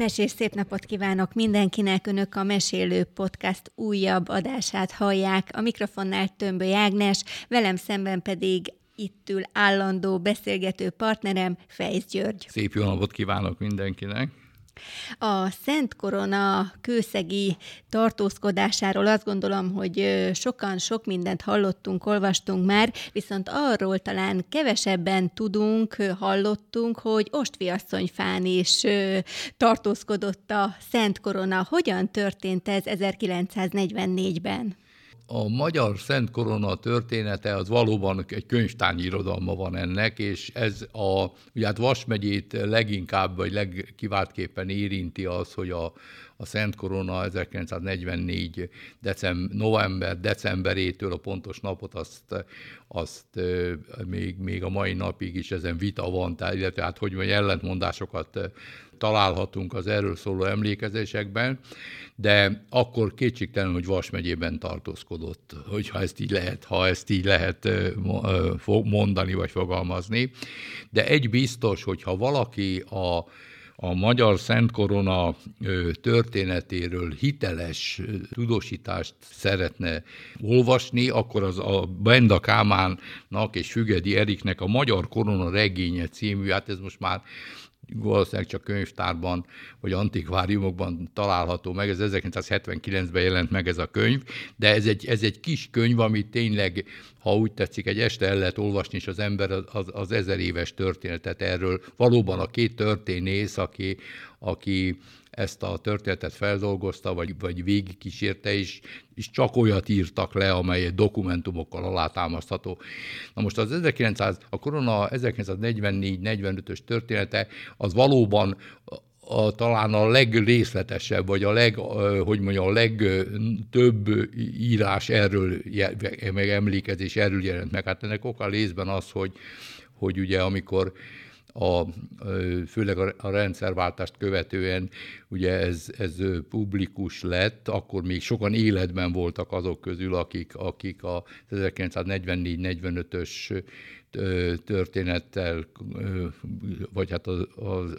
Mesés szép napot kívánok mindenkinek! Önök a Mesélő Podcast újabb adását hallják. A mikrofonnál Tömbö Ágnes, velem szemben pedig itt ül állandó beszélgető partnerem, Fejsz György. Szép jó napot kívánok mindenkinek! A Szent Korona kőszegi tartózkodásáról azt gondolom, hogy sokan sok mindent hallottunk, olvastunk már, viszont arról talán kevesebben tudunk, hallottunk, hogy Ostviasszonyfán is tartózkodott a Szent Korona. Hogyan történt ez 1944-ben? A magyar Szent Korona története az valóban egy könyvtárnyi irodalma van ennek, és ez a, ugye hát Vas megyét leginkább, vagy legkiváltképpen érinti az, hogy a, a Szent Korona 1944 december, november, decemberétől a pontos napot azt, azt még, még a mai napig is ezen vita van, tehát, illetve hát hogy mondjam, ellentmondásokat találhatunk az erről szóló emlékezésekben, de akkor kétségtelen, hogy Vas megyében tartózkodott, hogyha ezt így lehet, ha ezt így lehet mondani vagy fogalmazni. De egy biztos, hogyha valaki a a magyar Szent Korona történetéről hiteles tudósítást szeretne olvasni, akkor az a Benda Kámánnak és Fügedi Eriknek a Magyar Korona regénye című, hát ez most már valószínűleg csak könyvtárban vagy antikváriumokban található meg, ez 1979-ben jelent meg ez a könyv, de ez egy, ez egy kis könyv, ami tényleg, ha úgy tetszik, egy este el lehet olvasni, és az ember az, az ezer éves történetet erről. Valóban a két történész, aki, aki ezt a történetet feldolgozta, vagy, vagy végigkísérte, és, és csak olyat írtak le, amely dokumentumokkal alátámasztható. Na most az 1900, a korona 1944-45-ös története az valóban a, talán a legrészletesebb, vagy a leg, hogy mondjam, a legtöbb írás erről, meg emlékezés erről jelent meg. Hát ennek oka részben az, hogy, hogy ugye amikor a, főleg a, rendszerváltást követően ugye ez, ez publikus lett, akkor még sokan életben voltak azok közül, akik, akik a 1944-45-ös történettel, vagy hát az,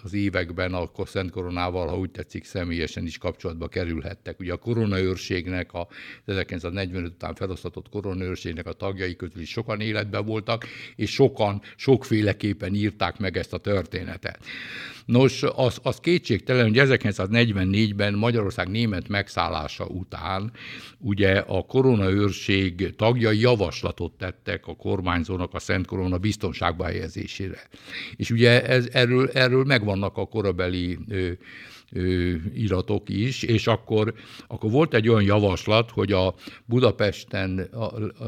az években a Szent Koronával, ha úgy tetszik, személyesen is kapcsolatba kerülhettek. Ugye a koronaőrségnek, a 1945 után felosztatott koronaőrségnek a tagjai közül is sokan életben voltak, és sokan sokféleképpen írták meg ezt a történetet. Nos, az, az kétségtelen, hogy 1944-ben Magyarország német megszállása után ugye a koronaőrség tagjai javaslatot tettek a kormányzónak a Szent Korona biztonságba helyezésére. És ugye ez, erről, erről megvannak a korabeli ö, iratok is, és akkor, akkor volt egy olyan javaslat, hogy a Budapesten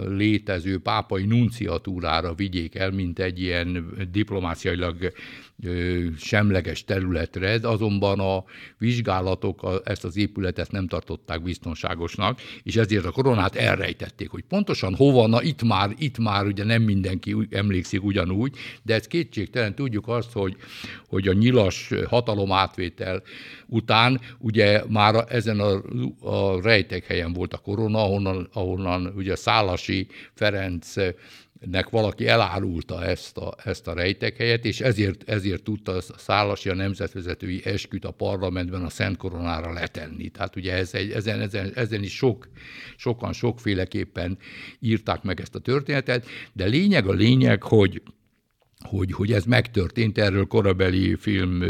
létező pápai nunciatúrára vigyék el, mint egy ilyen diplomáciailag semleges területre, de azonban a vizsgálatok ezt az épületet nem tartották biztonságosnak, és ezért a koronát elrejtették, hogy pontosan hova, na itt már, itt már ugye nem mindenki emlékszik ugyanúgy, de ez kétségtelen. Tudjuk azt, hogy, hogy a nyilas hatalomátvétel után ugye már ezen a, a rejtek helyen volt a korona, ahonnan, ahonnan ugye Szálasi Ferenc nek valaki elárulta ezt a, ezt a rejtekhelyet, és ezért, ezért tudta a Szálasi a nemzetvezetői esküt a parlamentben a Szent Koronára letenni. Tehát ugye ez egy, ezen, ezen, ezen is sok, sokan sokféleképpen írták meg ezt a történetet, de lényeg a lényeg, hogy hogy, hogy ez megtörtént, erről korabeli film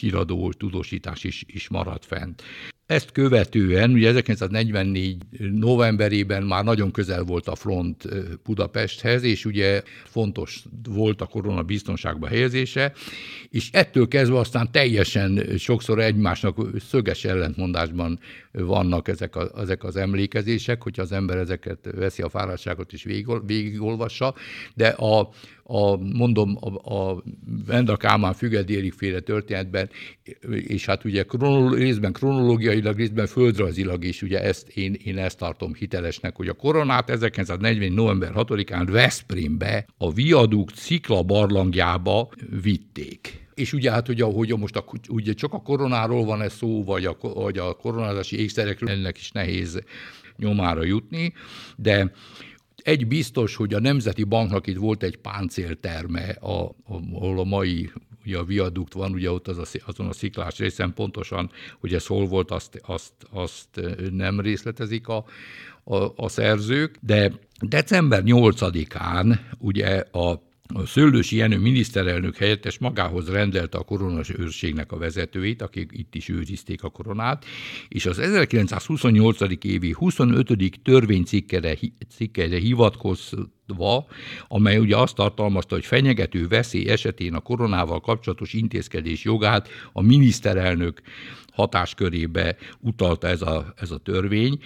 híradó tudósítás is, is maradt fent. Ezt követően, ugye 1944 novemberében már nagyon közel volt a front Budapesthez, és ugye fontos volt a korona biztonságba helyezése, és ettől kezdve aztán teljesen sokszor egymásnak szöges ellentmondásban vannak ezek, a, ezek az emlékezések, hogyha az ember ezeket veszi a fáradtságot és végigol, végigolvassa, de a, a, mondom, a, a Venda Kálmán Fügedérik féle történetben, és hát ugye kronol, részben kronológiailag, részben földrajzilag is, ugye ezt, én, én ezt tartom hitelesnek, hogy a koronát 1940. november 6-án Veszprémbe, a viadukt szikla barlangjába vitték és ugye hát hogy most a, ugye csak a koronáról van ez szó, vagy a, vagy a koronázási ékszerekről, ennek is nehéz nyomára jutni, de egy biztos, hogy a Nemzeti Banknak itt volt egy páncélterme, a, ahol a mai mi a viadukt van, ugye ott az a, azon a sziklás részen pontosan, hogy ez hol volt, azt, azt, azt nem részletezik a, a, a szerzők, de december 8-án ugye a a Szőlősi Jenő miniszterelnök helyettes magához rendelte a koronas őrségnek a vezetőit, akik itt is őrizték a koronát, és az 1928. évi 25. törvénycikkere cikkere hivatkozva, amely ugye azt tartalmazta, hogy fenyegető veszély esetén a koronával kapcsolatos intézkedés jogát a miniszterelnök hatáskörébe utalta ez a, ez a törvény,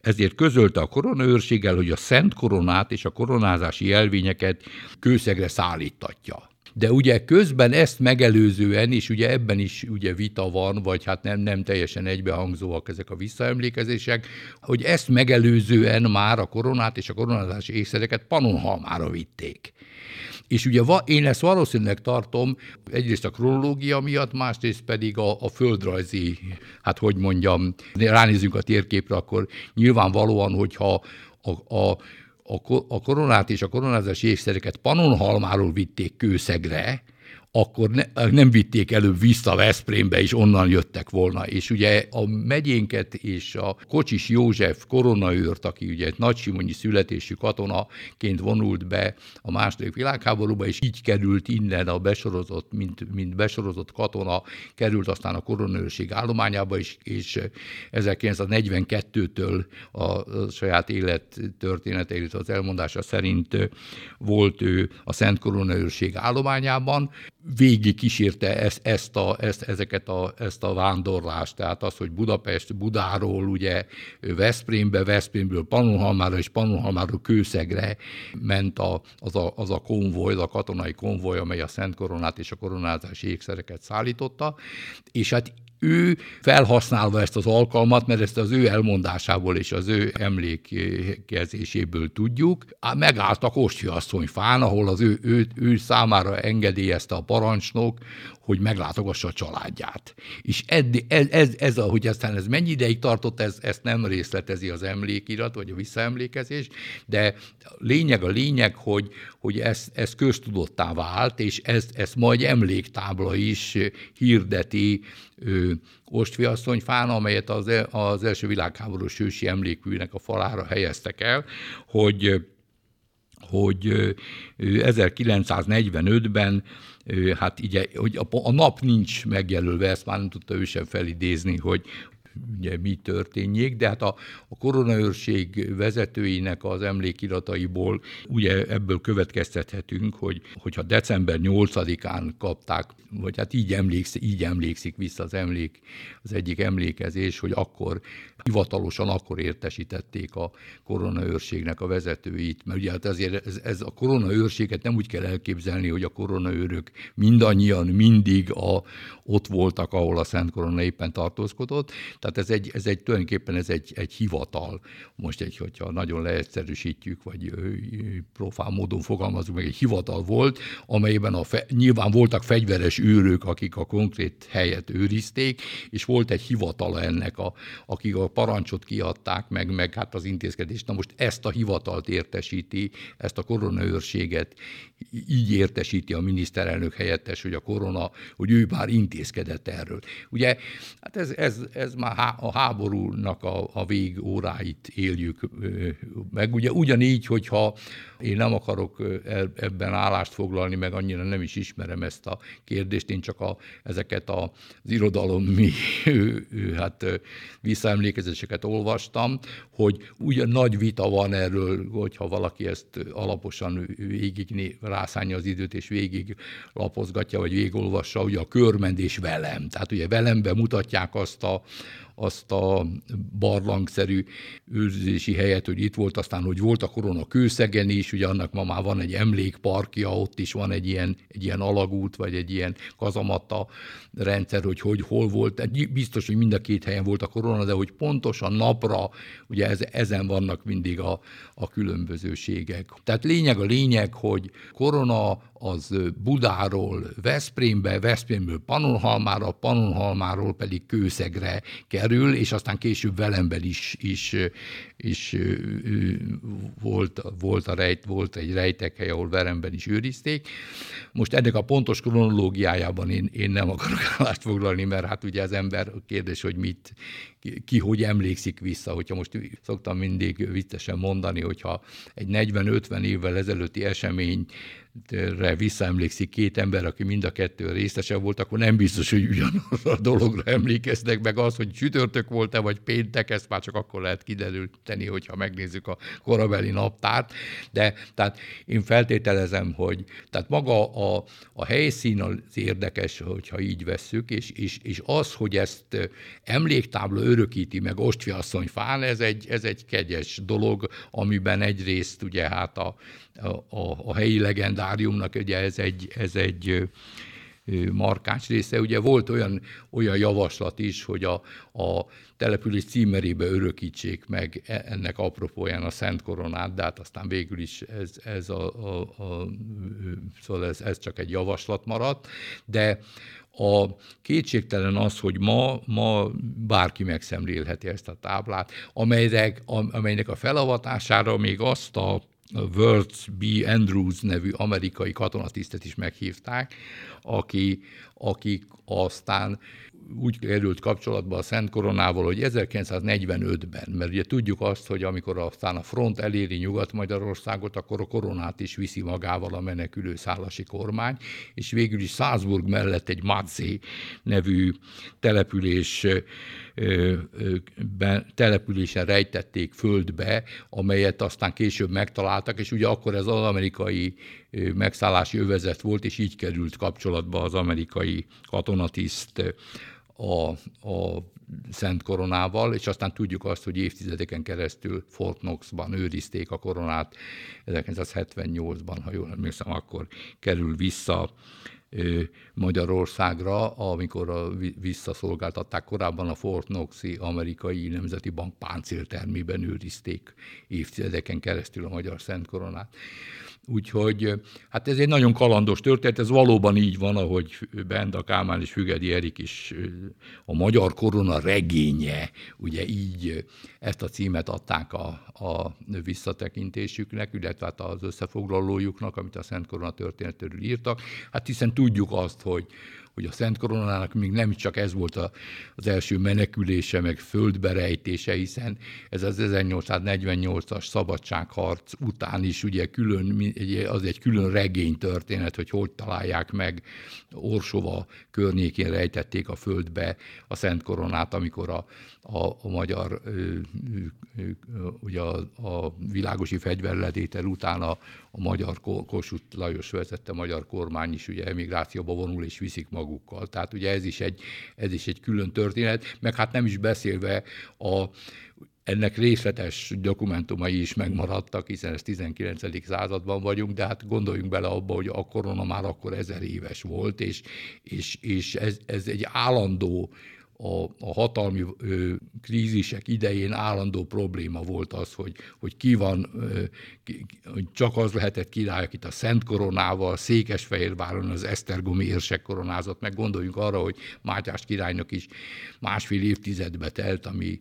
ezért közölte a koronaőrséggel, hogy a szent koronát és a koronázási jelvényeket kőszegre szállítatja. De ugye közben ezt megelőzően, és ugye ebben is ugye vita van, vagy hát nem, nem teljesen egybehangzóak ezek a visszaemlékezések, hogy ezt megelőzően már a koronát és a koronázási észereket Panonhalmára vitték. És ugye én ezt valószínűleg tartom egyrészt a kronológia miatt, másrészt pedig a, a földrajzi, hát hogy mondjam, ránézünk a térképre, akkor nyilvánvalóan, hogyha a, a a, koronát és a koronázási ékszereket Panonhalmáról vitték Kőszegre, akkor ne, nem vitték előbb vissza Veszprémbe, és onnan jöttek volna. És ugye a megyénket és a Kocsis József koronaőrt, aki ugye egy nagysimonyi születésű katonaként vonult be a második világháborúba, és így került innen a besorozott, mint, mint besorozott katona, került aztán a koronaőrség állományába, és, és 1942-től a saját élet története, illetve az elmondása szerint volt ő a Szent Koronaőrség állományában végig kísérte ezt, ezt a, ezt, ezeket a, ezt a vándorlást, tehát az, hogy Budapest, Budáról ugye Veszprémbe, Veszprémből Pannonhalmára és Pannonhalmáról Kőszegre ment a, az, a, az a konvoj, a katonai konvoj, amely a Szent Koronát és a koronázási ékszereket szállította, és hát ő felhasználva ezt az alkalmat, mert ezt az ő elmondásából és az ő emlékezéséből tudjuk, megállt a Kosti asszony fán, ahol az ő, ő, ő számára engedélyezte a parancsnok, hogy meglátogassa a családját. És ez, ez, ez, ez hogy aztán ez mennyi ideig tartott, ez, ezt nem részletezi az emlékirat, vagy a visszaemlékezés, de lényeg a lényeg, hogy, hogy ez, ez köztudottá vált, és ez, ez majd emléktábla is hirdeti Ostfiasszonyfán, amelyet az, e, az első világháborús ősi emlékműnek a falára helyeztek el, hogy hogy 1945-ben hát ugye, hogy a, a nap nincs megjelölve, ezt már nem tudta ő sem felidézni, hogy, ugye mi történjék, de hát a, a koronaőrség vezetőinek az emlékirataiból ugye ebből következtethetünk, hogy hogyha december 8-án kapták, vagy hát így, emlékszik, így emlékszik vissza az emlék, az egyik emlékezés, hogy akkor hivatalosan akkor értesítették a koronaőrségnek a vezetőit, mert ugye hát ezért ez, ez a koronaőrséget nem úgy kell elképzelni, hogy a koronaőrök mindannyian mindig a, ott voltak, ahol a Szent Korona éppen tartózkodott, tehát ez egy, ez egy tulajdonképpen ez egy, egy hivatal, most egy, hogyha nagyon leegyszerűsítjük, vagy profán módon fogalmazunk meg, egy hivatal volt, amelyben a fe, nyilván voltak fegyveres őrök, akik a konkrét helyet őrizték, és volt egy hivatala ennek, a, akik a parancsot kiadták, meg, meg hát az intézkedést. Na most ezt a hivatalt értesíti, ezt a koronaőrséget így értesíti a miniszterelnök helyettes, hogy a korona, hogy ő már intézkedett erről. Ugye, hát ez, ez, ez már a háborúnak a, a végóráit éljük meg. Ugye ugyanígy, hogyha én nem akarok ebben állást foglalni, meg annyira nem is ismerem ezt a kérdést, én csak a, ezeket az irodalomi hát, visszaemlékezéseket olvastam, hogy ugyan nagy vita van erről, hogyha valaki ezt alaposan végig rászánja az időt, és végig lapozgatja, vagy végigolvassa, ugye a körmendés velem. Tehát ugye velembe mutatják azt a, azt a barlangszerű őrzési helyet, hogy itt volt, aztán, hogy volt a korona kőszegen is, ugye annak ma már van egy emlékparkja, ott is van egy ilyen, egy ilyen alagút, vagy egy ilyen kazamatta rendszer, hogy, hogy hol volt. Biztos, hogy mind a két helyen volt a korona, de hogy pontosan napra, ugye ez, ezen vannak mindig a, a különbözőségek. Tehát lényeg a lényeg, hogy korona az Budáról Veszprémbe, Veszprémből Panonhalmára, Panonhalmáról pedig Kőszegre kerül, és aztán később Velemben is, is, is volt, volt, a rejt, volt egy rejtekhely, ahol Veremben is őrizték. Most ennek a pontos kronológiájában én, én nem akarok állást foglalni, mert hát ugye az ember kérdés, hogy mit, ki, hogy emlékszik vissza, hogyha most szoktam mindig viccesen mondani, hogyha egy 40-50 évvel ezelőtti esemény visszaemlékszik két ember, aki mind a kettő részese volt, akkor nem biztos, hogy ugyanaz a dologra emlékeznek meg az, hogy csütörtök volt-e, vagy péntek, ezt már csak akkor lehet kiderülteni, hogyha megnézzük a korabeli naptárt. De tehát én feltételezem, hogy tehát maga a, a helyszín az érdekes, hogyha így vesszük, és, és, és az, hogy ezt emléktábla örökíti meg Ostfiasszony fán, ez egy, ez egy kegyes dolog, amiben egyrészt ugye hát a, a, a helyi legendáriumnak ugye ez egy, ez egy markáns része. Ugye volt olyan, olyan javaslat is, hogy a, a település címerébe örökítsék meg e, ennek apropóján a Szent Koronát, de hát aztán végül is ez, ez, a, a, a, szóval ez, ez csak egy javaslat maradt, de a kétségtelen az, hogy ma, ma bárki megszemlélheti ezt a táblát, amelynek, amelynek a felavatására még azt a Words B. Andrews nevű amerikai katonatisztet is meghívták, aki, aki aztán úgy került kapcsolatba a Szent Koronával, hogy 1945-ben, mert ugye tudjuk azt, hogy amikor aztán a front eléri Nyugat-Magyarországot, akkor a koronát is viszi magával a menekülő szállasi kormány, és végül is Salzburg mellett egy Madzé nevű település településen rejtették földbe, amelyet aztán később megtaláltak, és ugye akkor ez az amerikai megszállási övezet volt, és így került kapcsolatba az amerikai katonatiszt a, a Szent Koronával, és aztán tudjuk azt, hogy évtizedeken keresztül Fort Knoxban őrizték a koronát, 1978-ban, ha jól emlékszem, akkor kerül vissza Magyarországra, amikor a, visszaszolgáltatták korábban a Fort Knoxi amerikai nemzeti bank páncéltermében őrizték évtizedeken keresztül a magyar Szent Koronát. Úgyhogy hát ez egy nagyon kalandos történet, ez valóban így van, ahogy Benda Kálmán és Fügedi Erik is a Magyar Korona regénye, ugye így ezt a címet adták a, a visszatekintésüknek, illetve hát az összefoglalójuknak, amit a Szent Korona történetéről írtak. Hát hiszen tudjuk azt, hogy hogy a Szent Koronának még nem csak ez volt a, az első menekülése, meg földberejtése, hiszen ez az 1848-as szabadságharc után is ugye külön, az egy külön regény történet, hogy hogy találják meg. Orsova környékén rejtették a földbe a Szent Koronát, amikor a, a, a magyar, ugye a, a világosi fegyverledétel után a, a magyar Kossuth Lajos vezette magyar kormány is ugye emigrációba vonul és viszik magukkal. Tehát ugye ez is egy, ez is egy külön történet, meg hát nem is beszélve a ennek részletes dokumentumai is megmaradtak, hiszen ez 19. században vagyunk, de hát gondoljunk bele abba, hogy a korona már akkor ezer éves volt, és, és, és ez, ez egy állandó a, a hatalmi ö, krízisek idején állandó probléma volt az, hogy, hogy ki van, ö, ki, hogy csak az lehetett király, akit a Szent Koronával, Székesfehérváron az Esztergomi érsek koronázott, meg gondoljunk arra, hogy Mátyás királynak is másfél évtizedbe telt, ami,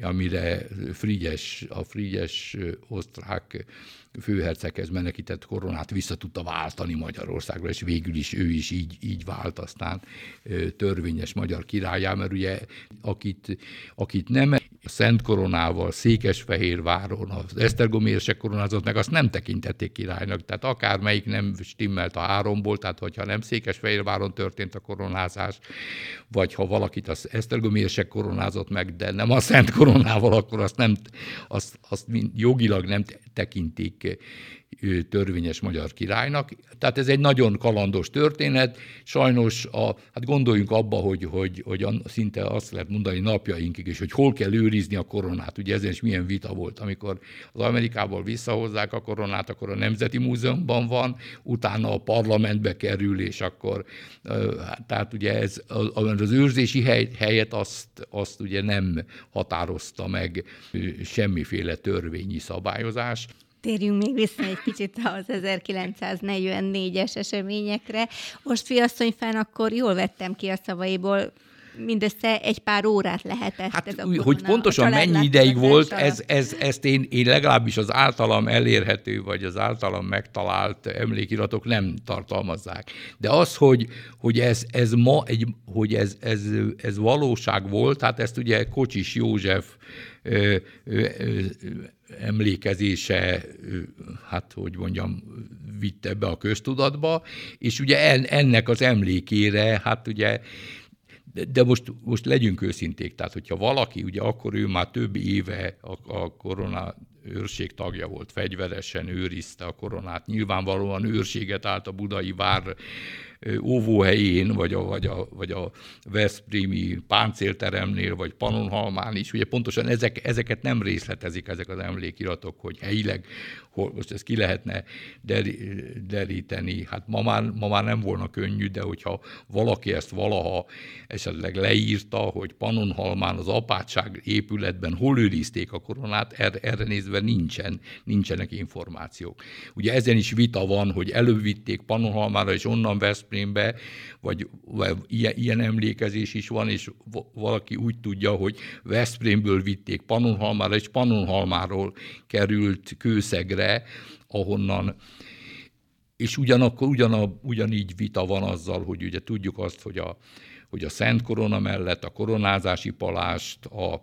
amire Frigyes, a Frigyes osztrák főherceghez menekített koronát vissza tudta váltani Magyarországra, és végül is ő is így, így vált aztán törvényes magyar királyá, mert ugye akit, akit nem Szent Koronával, Székesfehérváron, az Esztergomi érsek koronázott meg, azt nem tekintették királynak. Tehát akármelyik nem stimmelt a háromból, tehát hogyha nem Székesfehérváron történt a koronázás, vagy ha valakit az Esztergomi érsek koronázott meg, de nem a Szent Koronával, akkor azt, nem, azt, azt jogilag nem tekintik törvényes magyar királynak. Tehát ez egy nagyon kalandos történet. Sajnos, a, hát gondoljunk abba, hogy, hogy, hogy szinte azt lehet mondani napjainkig, és hogy hol kell őrizni a koronát. Ugye ezen is milyen vita volt, amikor az Amerikából visszahozzák a koronát, akkor a Nemzeti Múzeumban van, utána a parlamentbe kerül, és akkor, tehát ugye ez, az őrzési hely, helyet azt, azt ugye nem határozta meg semmiféle törvényi szabályozás. Térjünk még vissza egy kicsit az 1944-es eseményekre. Most fiasszonyfán akkor jól vettem ki a szavaiból, mindössze egy pár órát lehetett hát, ez a korona, Hogy pontosan mennyi ideig volt, ez, ez, ezt én, én legalábbis az általam elérhető, vagy az általam megtalált emlékiratok nem tartalmazzák. De az, hogy, hogy ez, ez ma, egy, hogy ez, ez, ez valóság volt, hát ezt ugye Kocsis József emlékezése, hát hogy mondjam, vitte be a köztudatba, és ugye ennek az emlékére, hát ugye de, most, most legyünk őszinték, tehát hogyha valaki, ugye akkor ő már több éve a, a korona őrség tagja volt, fegyveresen őrizte a koronát, nyilvánvalóan őrséget állt a budai vár óvóhelyén, vagy a, vagy a, vagy a Veszprémi páncélteremnél, vagy Panonhalmán is. Ugye pontosan ezek, ezeket nem részletezik ezek az emlékiratok, hogy helyileg hol, most ezt ki lehetne deríteni. Hát ma már, ma már nem volna könnyű, de hogyha valaki ezt valaha esetleg leírta, hogy Panonhalmán az apátság épületben hol őrizték a koronát, erre, erre nézve nincsen, nincsenek információk. Ugye ezen is vita van, hogy előbb vitték Panonhalmára, és onnan Veszprémbe, vagy, vagy ilyen, ilyen emlékezés is van, és valaki úgy tudja, hogy Veszprémből vitték Panonhalmára, és Panonhalmáról került Kőszegre, ahonnan és ugyanakkor ugyan, ugyanígy vita van azzal, hogy ugye tudjuk azt, hogy a, hogy a Szent Korona mellett a koronázási palást, a,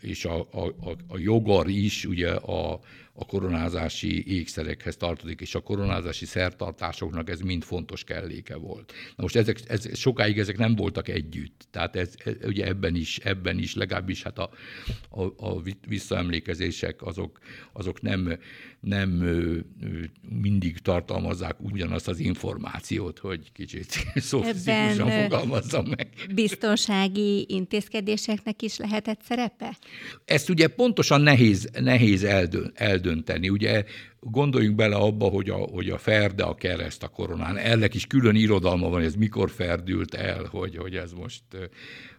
és a, a, a, a jogar is ugye a, a koronázási ékszerekhez tartozik, és a koronázási szertartásoknak ez mind fontos kelléke volt. Na most ezek, ez, sokáig ezek nem voltak együtt, tehát ez, ez, ugye ebben is, ebben is legalábbis hát a, a, a visszaemlékezések azok, azok nem, nem mindig tartalmazzák ugyanazt az információt, hogy kicsit szofisztikusan fogalmazzam meg. Biztonsági intézkedéseknek is lehetett szerepe? Ezt ugye pontosan nehéz, nehéz eldön, eldönteni. Ugye gondoljunk bele abba, hogy a, hogy a ferde a kereszt a koronán. Ennek is külön irodalma van, ez mikor ferdült el, hogy, hogy ez most,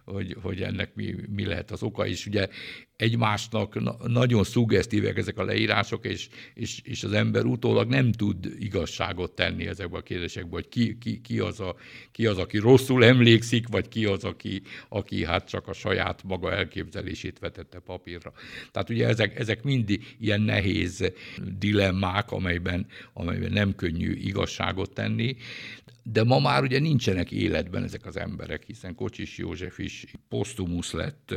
hogy, hogy ennek mi, mi lehet az oka, és ugye egymásnak nagyon szuggesztívek ezek a leírások, és, és, és az ember utólag nem tud igazságot tenni ezekbe a kérdésekbe, hogy ki, ki, ki, az a, ki az, aki rosszul emlékszik, vagy ki az, aki, aki hát csak a saját maga elképzelését vetette papírra. Tehát ugye ezek, ezek mindig ilyen nehéz dilemmák, amelyben, amelyben nem könnyű igazságot tenni, de ma már ugye nincsenek életben ezek az emberek, hiszen Kocsis József is posztumusz lett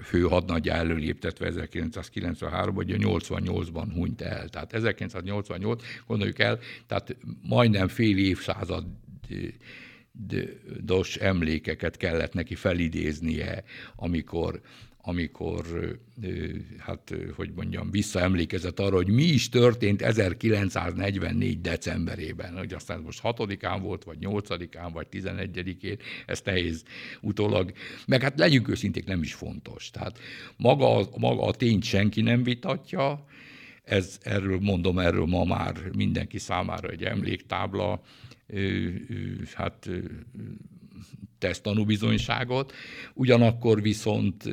főhadnagy előléptetve 1993-ban, ugye 88-ban hunyt el. Tehát 1988, gondoljuk el, tehát majdnem fél évszázad dos emlékeket kellett neki felidéznie, amikor amikor, hát hogy mondjam, visszaemlékezett arra, hogy mi is történt 1944. decemberében, hogy aztán most 6-án volt, vagy 8-án, vagy 11-én, ez nehéz utólag, meg hát legyünk őszinték, nem is fontos. Tehát maga, maga a tényt senki nem vitatja, ez, erről mondom, erről ma már mindenki számára egy emléktábla, hát tesz tanúbizonyságot, ugyanakkor viszont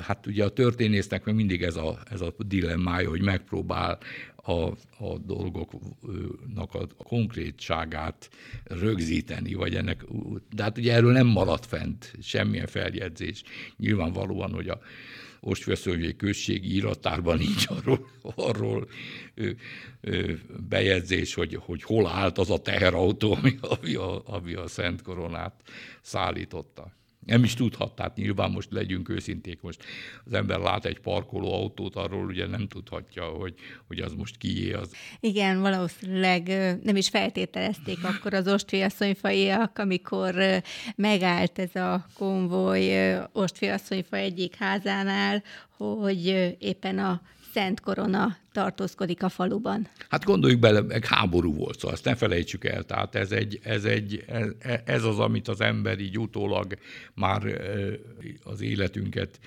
hát ugye a történésznek meg mindig ez a, ez a dilemmája, hogy megpróbál a, a dolgoknak a, konkrétságát rögzíteni, vagy ennek, de hát ugye erről nem maradt fent semmilyen feljegyzés. Nyilvánvalóan, hogy a Ostfeszőjé községi iratárban nincs arról, arról ö, ö, bejegyzés, hogy, hogy hol állt az a teherautó, ami, ami, a, ami a Szent Koronát szállította. Nem is tudhat, tehát nyilván most legyünk őszinték, most az ember lát egy parkoló autót, arról ugye nem tudhatja, hogy, hogy az most kié az. Igen, valószínűleg nem is feltételezték akkor az ostfiasszonyfaiak, amikor megállt ez a konvoj ostfiasszonyfa egyik házánál, hogy éppen a Szent Korona tartózkodik a faluban. Hát gondoljuk bele, meg háború volt, szóval ezt ne felejtsük el. Tehát ez, egy, ez, egy, ez az, amit az ember így utólag már az életünket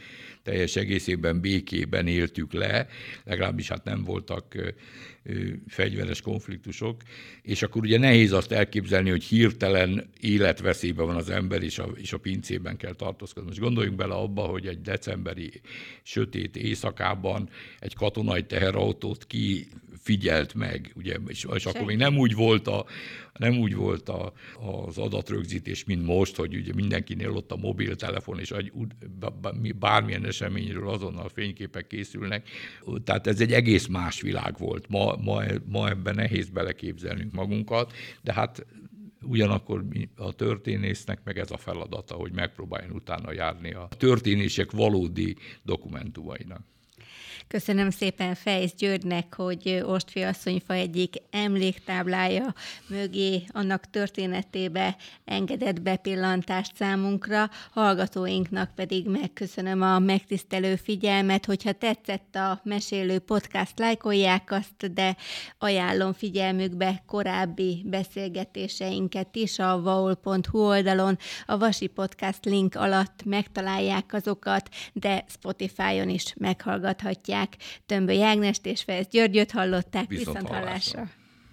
teljes egészében békében éltük le, legalábbis hát nem voltak fegyveres konfliktusok, és akkor ugye nehéz azt elképzelni, hogy hirtelen életveszélyben van az ember, és a, és a pincében kell tartózkodni. Most gondoljunk bele abba, hogy egy decemberi sötét éjszakában egy katonai teherautó fotót ki figyelt meg, ugye, és, és akkor még nem úgy volt, a, nem úgy volt a, az adatrögzítés, mint most, hogy ugye mindenkinél ott a mobiltelefon, és bármilyen eseményről azonnal fényképek készülnek. Tehát ez egy egész más világ volt. Ma, ma, ma ebben nehéz beleképzelnünk magunkat, de hát ugyanakkor a történésznek meg ez a feladata, hogy megpróbáljon utána járni a történések valódi dokumentumainak. Köszönöm szépen Fejsz Györgynek, hogy Ostfi asszonyfa egyik emléktáblája mögé annak történetébe engedett bepillantást számunkra, hallgatóinknak pedig megköszönöm a megtisztelő figyelmet, hogyha tetszett a mesélő podcast, lájkolják azt, de ajánlom figyelmükbe korábbi beszélgetéseinket is a vaol.hu oldalon, a Vasi Podcast link alatt megtalálják azokat, de Spotify-on is meghallgathatják hallották. Tömbö Jágnest és Fejsz Györgyöt hallották. Viszont, Viszont hallásra. hallásra.